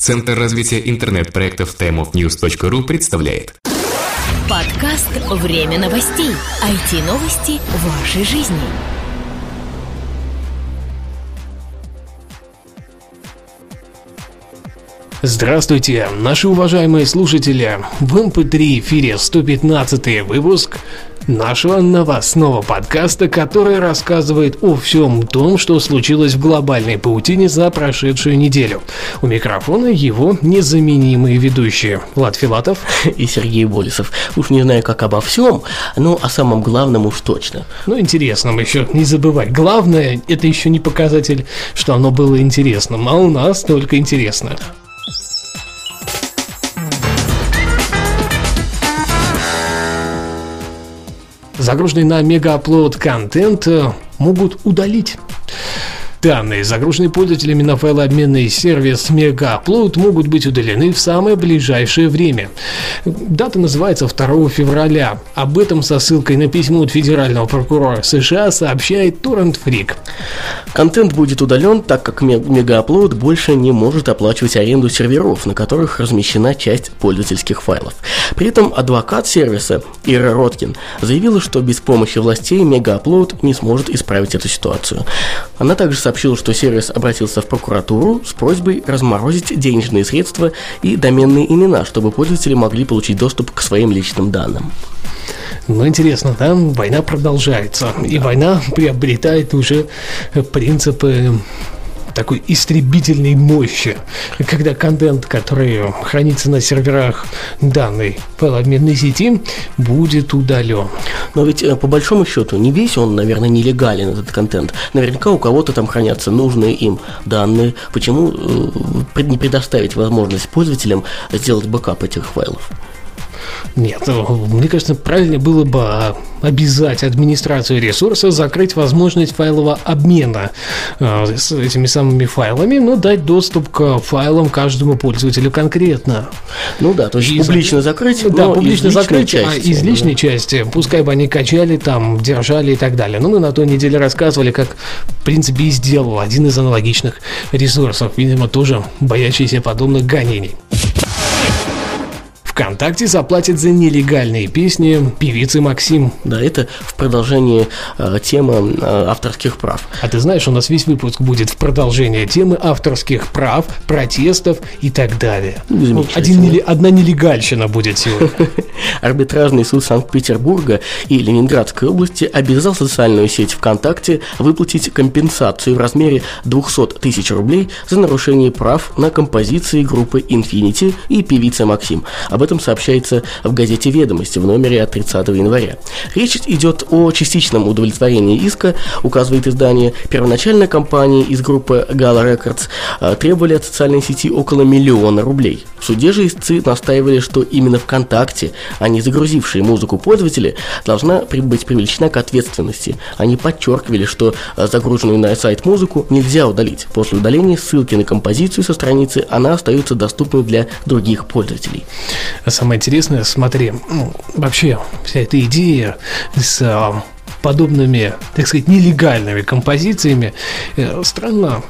Центр развития интернет-проектов timeofnews.ru представляет Подкаст «Время новостей». IT-новости вашей жизни. Здравствуйте, наши уважаемые слушатели! В МП3 эфире 115 выпуск нашего новостного подкаста, который рассказывает о всем том, что случилось в глобальной паутине за прошедшую неделю. У микрофона его незаменимые ведущие Влад Филатов и Сергей Болесов. Уж не знаю, как обо всем, но о самом главном уж точно. Ну, интересном еще не забывать. Главное, это еще не показатель, что оно было интересным, а у нас только интересно. Загруженный на мегаплод контент э, могут удалить. Данные, загруженные пользователями на файлообменный сервис MegaUpload, могут быть удалены в самое ближайшее время. Дата называется 2 февраля. Об этом со ссылкой на письмо от федерального прокурора США сообщает Torrent Freak. Контент будет удален, так как MegaUpload больше не может оплачивать аренду серверов, на которых размещена часть пользовательских файлов. При этом адвокат сервиса Ира Роткин заявила, что без помощи властей MegaUpload не сможет исправить эту ситуацию. Она также сообщил, что сервис обратился в прокуратуру с просьбой разморозить денежные средства и доменные имена, чтобы пользователи могли получить доступ к своим личным данным. Ну, интересно, да, война продолжается, да. и война приобретает уже принципы такой истребительной мощи, когда контент, который хранится на серверах данной файлообменной сети, будет удален. Но ведь э, по большому счету не весь он, наверное, нелегален, этот контент. Наверняка у кого-то там хранятся нужные им данные. Почему э, не предоставить возможность пользователям сделать backup этих файлов? Нет, мне кажется, правильнее было бы обязать администрацию ресурса закрыть возможность файлового обмена э, с этими самыми файлами, но дать доступ к файлам каждому пользователю конкретно. Ну да, то есть из... публично закрыть, да, публично закрыть, а части, а из личной да. части, пускай бы они качали там, держали и так далее. Ну, мы на той неделе рассказывали, как, в принципе, и сделал один из аналогичных ресурсов, видимо, тоже боящийся подобных гонений. ВКонтакте заплатит за нелегальные песни певицы Максим. Да, это в продолжении э, темы э, авторских прав. А ты знаешь, у нас весь выпуск будет в продолжение темы авторских прав, протестов и так далее. Ну, один, одна нелегальщина будет сегодня. Арбитражный суд Санкт-Петербурга и Ленинградской области обязал социальную сеть ВКонтакте выплатить компенсацию в размере 200 тысяч рублей за нарушение прав на композиции группы Infinity и певицы Максим. Об этом этом сообщается в газете «Ведомости» в номере от 30 января. Речь идет о частичном удовлетворении иска, указывает издание. Первоначально компании из группы Gala Records а, требовали от социальной сети около миллиона рублей. В суде же истцы настаивали, что именно ВКонтакте, а не загрузившие музыку пользователи, должна быть привлечена к ответственности. Они подчеркивали, что а, загруженную на сайт музыку нельзя удалить. После удаления ссылки на композицию со страницы она остается доступной для других пользователей. Самое интересное, смотри, ну, вообще вся эта идея с а, подобными, так сказать, нелегальными композициями э, странно.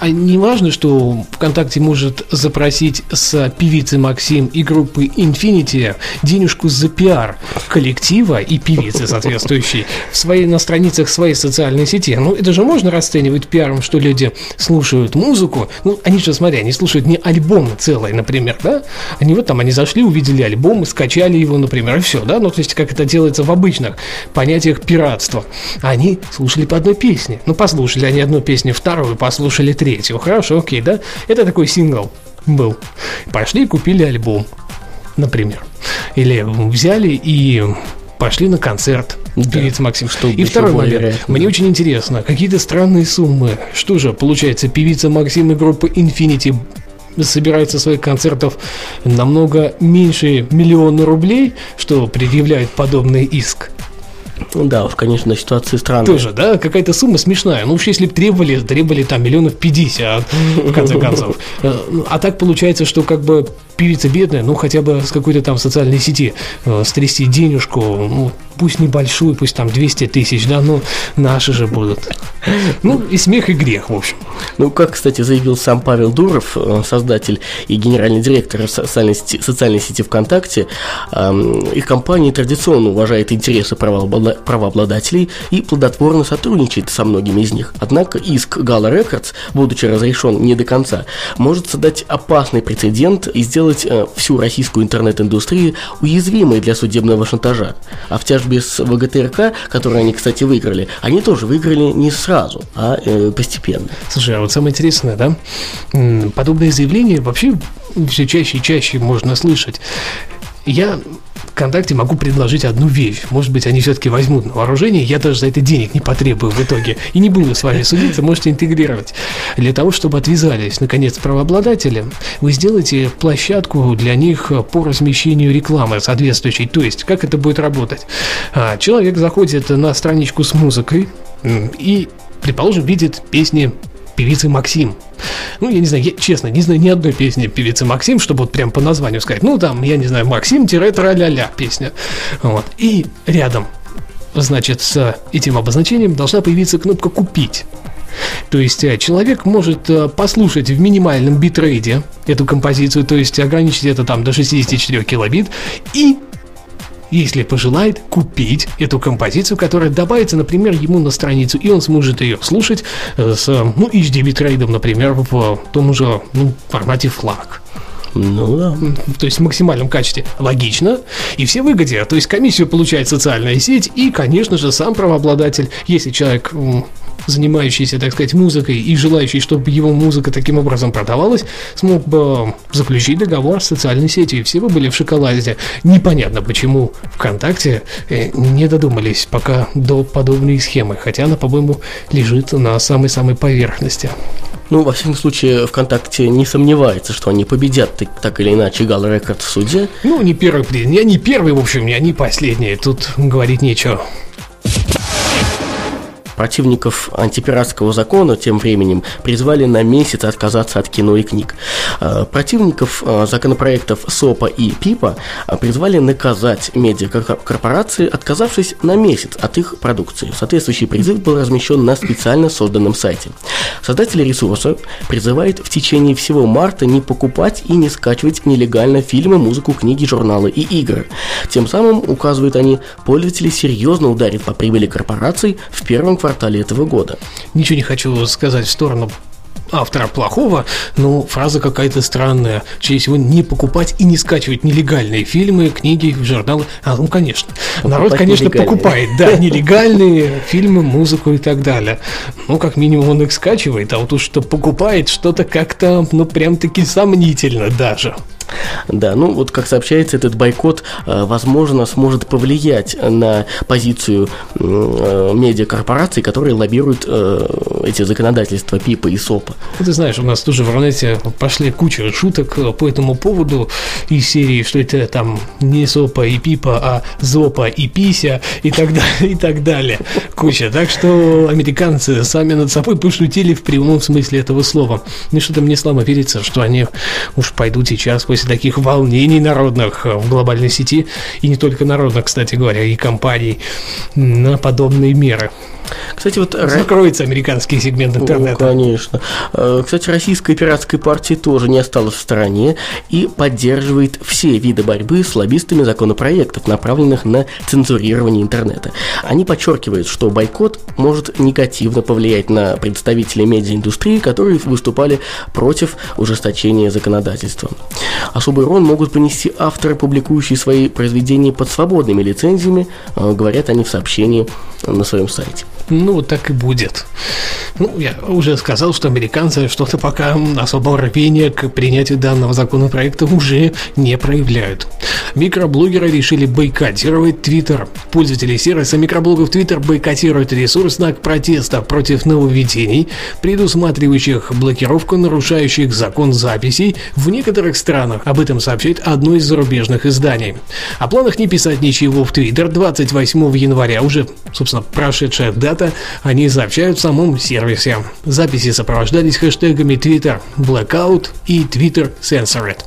А не важно, что ВКонтакте может запросить с певицы Максим и группы Infinity денежку за пиар коллектива и певицы соответствующей в своей, на страницах своей социальной сети. Ну, это же можно расценивать пиаром, что люди слушают музыку. Ну, они же, смотри, они слушают не альбом целый, например, да? Они вот там, они зашли, увидели альбом, скачали его, например, и все, да? Ну, то есть, как это делается в обычных понятиях пиратства. Они слушали по одной песне. Ну, послушали они одну песню, вторую, послушали третью. Хорошо, окей, да? Это такой сингл был. Пошли и купили альбом, например. Или взяли и пошли на концерт да. певица Максим. Что и второй момент. Вероятно. Мне очень интересно, какие-то странные суммы. Что же, получается, певица Максим и группа Infinity собираются своих концертов намного меньше миллиона рублей, что предъявляет подобный иск. Ну да, уж, конечно, ситуация странная. Тоже, да, какая-то сумма смешная. Ну уж если бы требовали, требовали там миллионов 50, в конце концов. Э, а так получается, что как бы певица бедная, ну хотя бы с какой-то там социальной сети э, стрясти денежку, ну, пусть небольшую, пусть там 200 тысяч, да, но наши же будут. Ну, и смех, и грех, в общем. Ну, как, кстати, заявил сам Павел Дуров, э, создатель и генеральный директор социальной сети, социальной сети ВКонтакте, их компания традиционно уважает интересы правообладателей и плодотворно сотрудничает со многими из них. Однако иск Gala Records, будучи разрешен не до конца, может создать опасный прецедент и сделать э, всю российскую интернет-индустрию уязвимой для судебного шантажа. А в тяжбе с ВГТРК, которые они, кстати, выиграли, они тоже выиграли не сразу, а э, постепенно. Слушай, а вот самое интересное, да, подобные заявления вообще все чаще и чаще можно слышать. Я ВКонтакте могу предложить одну вещь. Может быть, они все-таки возьмут на вооружение, я даже за это денег не потребую в итоге. И не буду с вами судиться, можете интегрировать. Для того, чтобы отвязались, наконец, правообладатели, вы сделаете площадку для них по размещению рекламы соответствующей. То есть, как это будет работать? А, человек заходит на страничку с музыкой и, предположим, видит песни певицы Максим. Ну, я не знаю, я, честно, не знаю ни одной песни певицы Максим, чтобы вот прям по названию сказать. Ну, там, я не знаю, Максим-тра-ля-ля песня. Вот. И рядом, значит, с этим обозначением должна появиться кнопка «Купить». То есть э, человек может э, послушать в минимальном битрейде эту композицию, то есть ограничить это там до 64 килобит, и если пожелает, купить эту композицию, которая добавится, например, ему на страницу, и он сможет ее слушать э, с ну, HD битрейдом, например, в том же ну, формате флаг. Ну да. То есть в максимальном качестве. Логично. И все выгоде. То есть комиссию получает социальная сеть и, конечно же, сам правообладатель. Если человек занимающийся, так сказать, музыкой и желающий, чтобы его музыка таким образом продавалась, смог бы заключить договор с социальной сетью, и все бы были в шоколаде. Непонятно, почему ВКонтакте э, не додумались пока до подобной схемы, хотя она, по-моему, лежит на самой-самой поверхности. Ну, во всяком случае, ВКонтакте не сомневается, что они победят так или иначе Гал Рекорд в суде. Ну, не первый, я не первый, в общем, я не последний, тут говорить нечего. Противников антипиратского закона тем временем призвали на месяц отказаться от кино и книг. Э, противников э, законопроектов СОПа и ПИПа э, призвали наказать медиакорпорации, отказавшись на месяц от их продукции. Соответствующий призыв был размещен на специально созданном сайте. Создатели ресурса призывают в течение всего марта не покупать и не скачивать нелегально фильмы, музыку, книги, журналы и игры. Тем самым, указывают они, пользователи серьезно ударят по прибыли корпораций в первом квартале этого года. Ничего не хочу сказать в сторону автора плохого, но фраза какая-то странная. Через его не покупать и не скачивать нелегальные фильмы, книги, журналы. А, ну, конечно. Покупать Народ, конечно, покупает, да, нелегальные фильмы, музыку и так далее. Ну, как минимум, он их скачивает, а вот уж что покупает, что-то как-то, ну, прям-таки сомнительно даже. Да, ну вот как сообщается, этот бойкот, э, возможно, сможет повлиять на позицию э, медиакорпораций, которые лоббируют э, эти законодательства ПИПа и СОПа. Ну, ты знаешь, у нас тоже в Рунете пошли куча шуток по этому поводу из серии, что это там не СОПа и ПИПа, а ЗОПа и ПИСЯ и так далее, и так далее. Куча. Так что американцы сами над собой пошутили в прямом смысле этого слова. Ну что-то мне слабо верится, что они уж пойдут сейчас после таких волнений народных в глобальной сети, и не только народных, кстати говоря, и компаний, на подобные меры. Кстати, вот... Закроется американский сегмент интернета. Ну, конечно. Э, кстати, российская пиратская партия тоже не осталась в стороне и поддерживает все виды борьбы с лоббистами законопроектов, направленных на цензурирование интернета. Они подчеркивают, что бойкот может негативно повлиять на представителей медиаиндустрии, которые выступали против ужесточения законодательства. Особый урон могут понести авторы, публикующие свои произведения под свободными лицензиями, э, говорят они в сообщении на своем сайте. Ну, так и будет. Ну, я уже сказал, что американцы что-то пока особого рвения к принятию данного законопроекта уже не проявляют. Микроблогеры решили бойкотировать Твиттер. Пользователи сервиса микроблогов Твиттер бойкотируют ресурс знак протеста против нововведений, предусматривающих блокировку нарушающих закон записей в некоторых странах. Об этом сообщает одно из зарубежных изданий. О планах не писать ничего в Твиттер 28 января, уже, собственно, прошедшая дата, они сообщают в самом сервисе. Записи сопровождались хэштегами Twitter Blackout и Twitter Censored.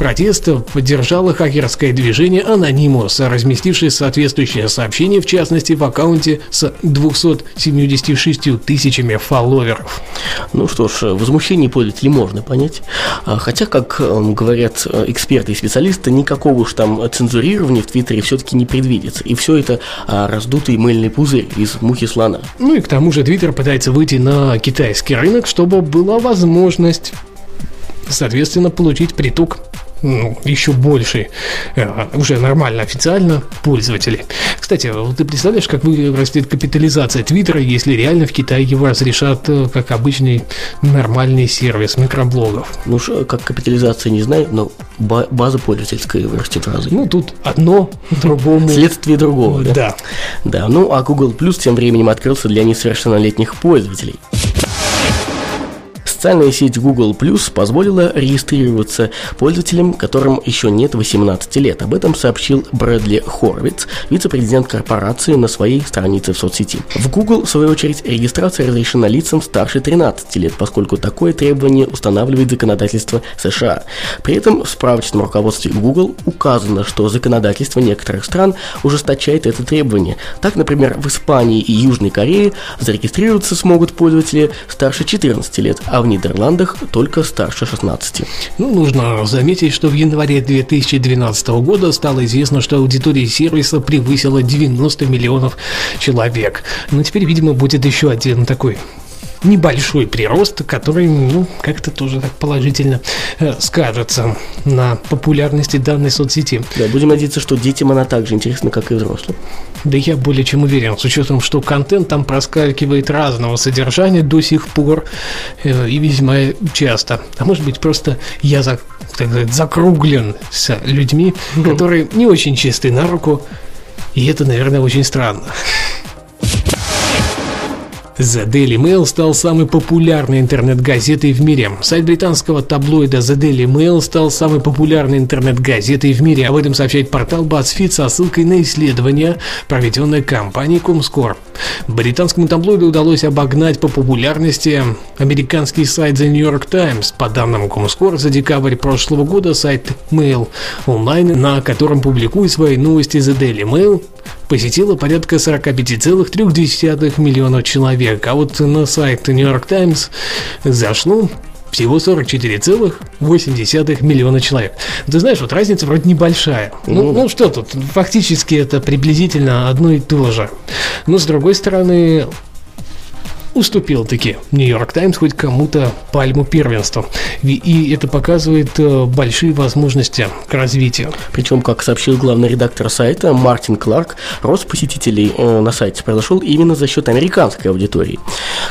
Протеста поддержало хакерское движение Anonymous, разместившее соответствующее сообщение, в частности, в аккаунте с 276 тысячами фолловеров. Ну что ж, возмущение пользователей можно понять. А, хотя, как говорят э, эксперты и специалисты, никакого уж там цензурирования в Твиттере все-таки не предвидится. И все это а, раздутый мыльный пузырь из мухи слона. Ну и к тому же Твиттер пытается выйти на китайский рынок, чтобы была возможность соответственно, получить приток ну, еще больше, э, уже нормально, официально пользователей. Кстати, ты представляешь, как вырастет капитализация Твиттера, если реально в Китае его разрешат э, как обычный нормальный сервис микроблогов? Ну, что, как капитализация, не знаю, но база пользовательская вырастет в разы. Ну, тут одно другому. Следствие другого, да? Да. Да, ну, а Google Plus тем временем открылся для несовершеннолетних пользователей. Социальная сеть Google Plus позволила регистрироваться пользователям, которым еще нет 18 лет. Об этом сообщил Брэдли Хорвиц, вице-президент корпорации на своей странице в соцсети. В Google, в свою очередь, регистрация разрешена лицам старше 13 лет, поскольку такое требование устанавливает законодательство США. При этом в справочном руководстве Google указано, что законодательство некоторых стран ужесточает это требование. Так, например, в Испании и Южной Корее зарегистрироваться смогут пользователи старше 14 лет, а в Нидерландах только старше 16. Ну, нужно заметить, что в январе 2012 года стало известно, что аудитория сервиса превысила 90 миллионов человек. Но теперь, видимо, будет еще один такой небольшой прирост, который, ну, как-то тоже так положительно э, скажется на популярности данной соцсети. Да, будем надеяться, что детям она так же интересна, как и взрослым. Да я более чем уверен, с учетом, что контент там проскакивает разного содержания до сих пор э, и весьма часто. А может быть, просто я, так сказать, закруглен с людьми, которые не очень чисты на руку, и это, наверное, очень странно. The Daily Mail стал самой популярной интернет-газетой в мире. Сайт британского таблоида The Daily Mail стал самой популярной интернет-газетой в мире. Об этом сообщает портал BuzzFeed со ссылкой на исследование, проведенное компанией Comscore. Британскому таблоиду удалось обогнать по популярности американский сайт The New York Times. По данным Comscore, за декабрь прошлого года сайт Mail Online, на котором публикует свои новости The Daily Mail, посетило порядка 45,3 миллионов человек, а вот на сайт New York Times зашло всего 44,8 миллиона человек. Ты знаешь, вот разница вроде небольшая. Ну, ну что тут, фактически это приблизительно одно и то же. Но с другой стороны, уступил таки Нью-Йорк Таймс хоть кому-то пальму первенства. И это показывает э, большие возможности к развитию. Причем, как сообщил главный редактор сайта Мартин Кларк, рост посетителей э, на сайте произошел именно за счет американской аудитории.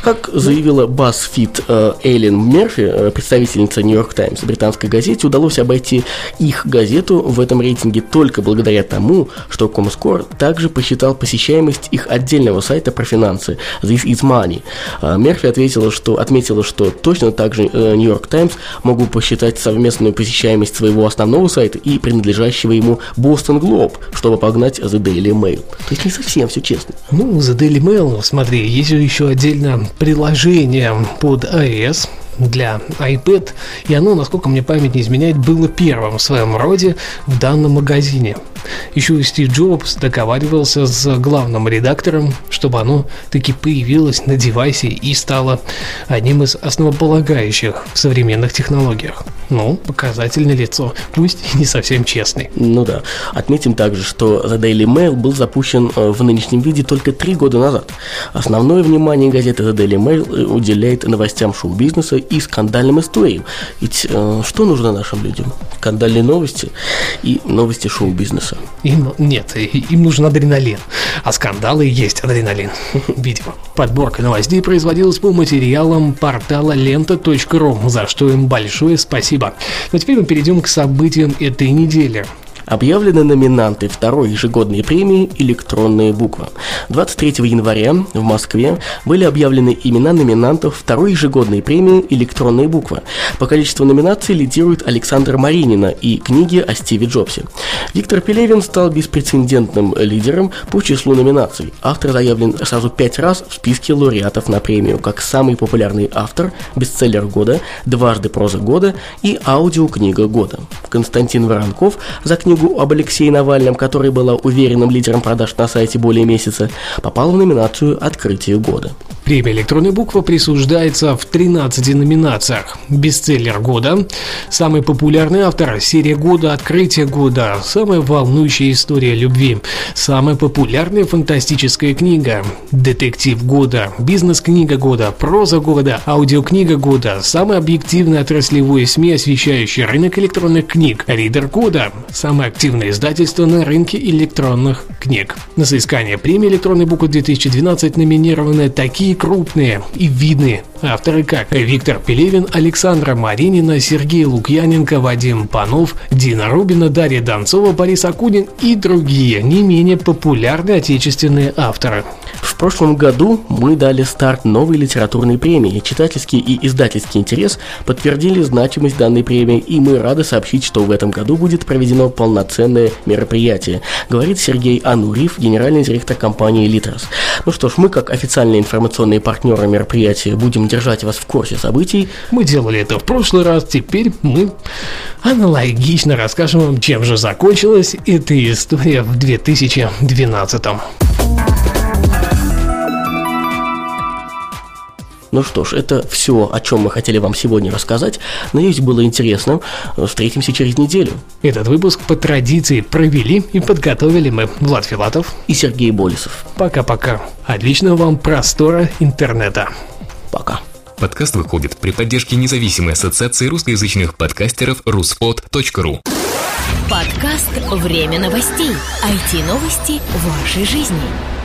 Как заявила BuzzFeed э, Эйлин Мерфи, представительница Нью-Йорк Таймс, британской газете, удалось обойти их газету в этом рейтинге только благодаря тому, что Comscore также посчитал посещаемость их отдельного сайта про финансы This is Money, Мерфи ответила, что, отметила, что точно так же Нью-Йорк э, Таймс могу посчитать совместную посещаемость своего основного сайта и принадлежащего ему Бостон Глоб, чтобы погнать The Daily Mail. То есть не совсем все честно. Ну, The Daily Mail, смотри, есть еще отдельно приложение под iOS, для iPad, и оно, насколько мне память не изменяет, было первым в своем роде в данном магазине. Еще Стив Джобс договаривался с главным редактором, чтобы оно таки появилось на девайсе и стало одним из основополагающих в современных технологиях. Ну, показательное лицо, пусть и не совсем честный. Ну да. Отметим также, что The Daily Mail был запущен э, в нынешнем виде только три года назад. Основное внимание газеты The Daily Mail э, уделяет новостям шоу-бизнеса и скандальным историям. Ведь э, что нужно нашим людям? Скандальные новости и новости шоу-бизнеса. Им нет, им нужен адреналин. А скандалы есть адреналин, видимо. Подборка новостей производилась по материалам портала лента.ру, за что им большое спасибо. Но теперь мы перейдем к событиям этой недели. Объявлены номинанты второй ежегодной премии «Электронная буква». 23 января в Москве были объявлены имена номинантов второй ежегодной премии «Электронная буква». По количеству номинаций лидирует Александр Маринина и книги о Стиве Джобсе. Виктор Пелевин стал беспрецедентным лидером по числу номинаций. Автор заявлен сразу пять раз в списке лауреатов на премию, как самый популярный автор, бестселлер года, дважды проза года и аудиокнига года. Константин Воронков за книгу об Алексее Навальном, которая была уверенным лидером продаж на сайте более месяца, попал в номинацию «Открытие года». Премия «Электронная буква» присуждается в 13 номинациях. Бестселлер года, самый популярный автор, серия года, открытие года, самая волнующая история любви, самая популярная фантастическая книга, детектив года, бизнес-книга года, проза года, аудиокнига года, самое объективное отраслевое СМИ, освещающее рынок электронных книг, лидер года, самое активное издательство на рынке электронных книг. На соискание премии «Электронной буквы» 2012 номинированы такие крупные и видные авторы, как Виктор Пелевин, Александра Маринина, Сергей Лукьяненко, Вадим Панов, Дина Рубина, Дарья Донцова, Борис Акунин и другие не менее популярные отечественные авторы. В прошлом году мы дали старт новой литературной премии. Читательский и издательский интерес подтвердили значимость данной премии, и мы рады сообщить, что в этом году будет проведено полноценное мероприятие, говорит Сергей Анурив, генеральный директор компании «Литрос». Ну что ж, мы, как официальные информационные партнеры мероприятия, будем держать вас в курсе событий. Мы делали это в прошлый раз, теперь мы аналогично расскажем вам, чем же закончилась эта история в 2012 Ну что ж, это все, о чем мы хотели вам сегодня рассказать. Надеюсь, было интересно. Встретимся через неделю. Этот выпуск по традиции провели и подготовили мы Влад Филатов и Сергей Болесов. Пока-пока. Отличного вам простора интернета. Пока. Подкаст выходит при поддержке независимой ассоциации русскоязычных подкастеров ruspod.ru Подкаст «Время новостей». IT-новости вашей жизни.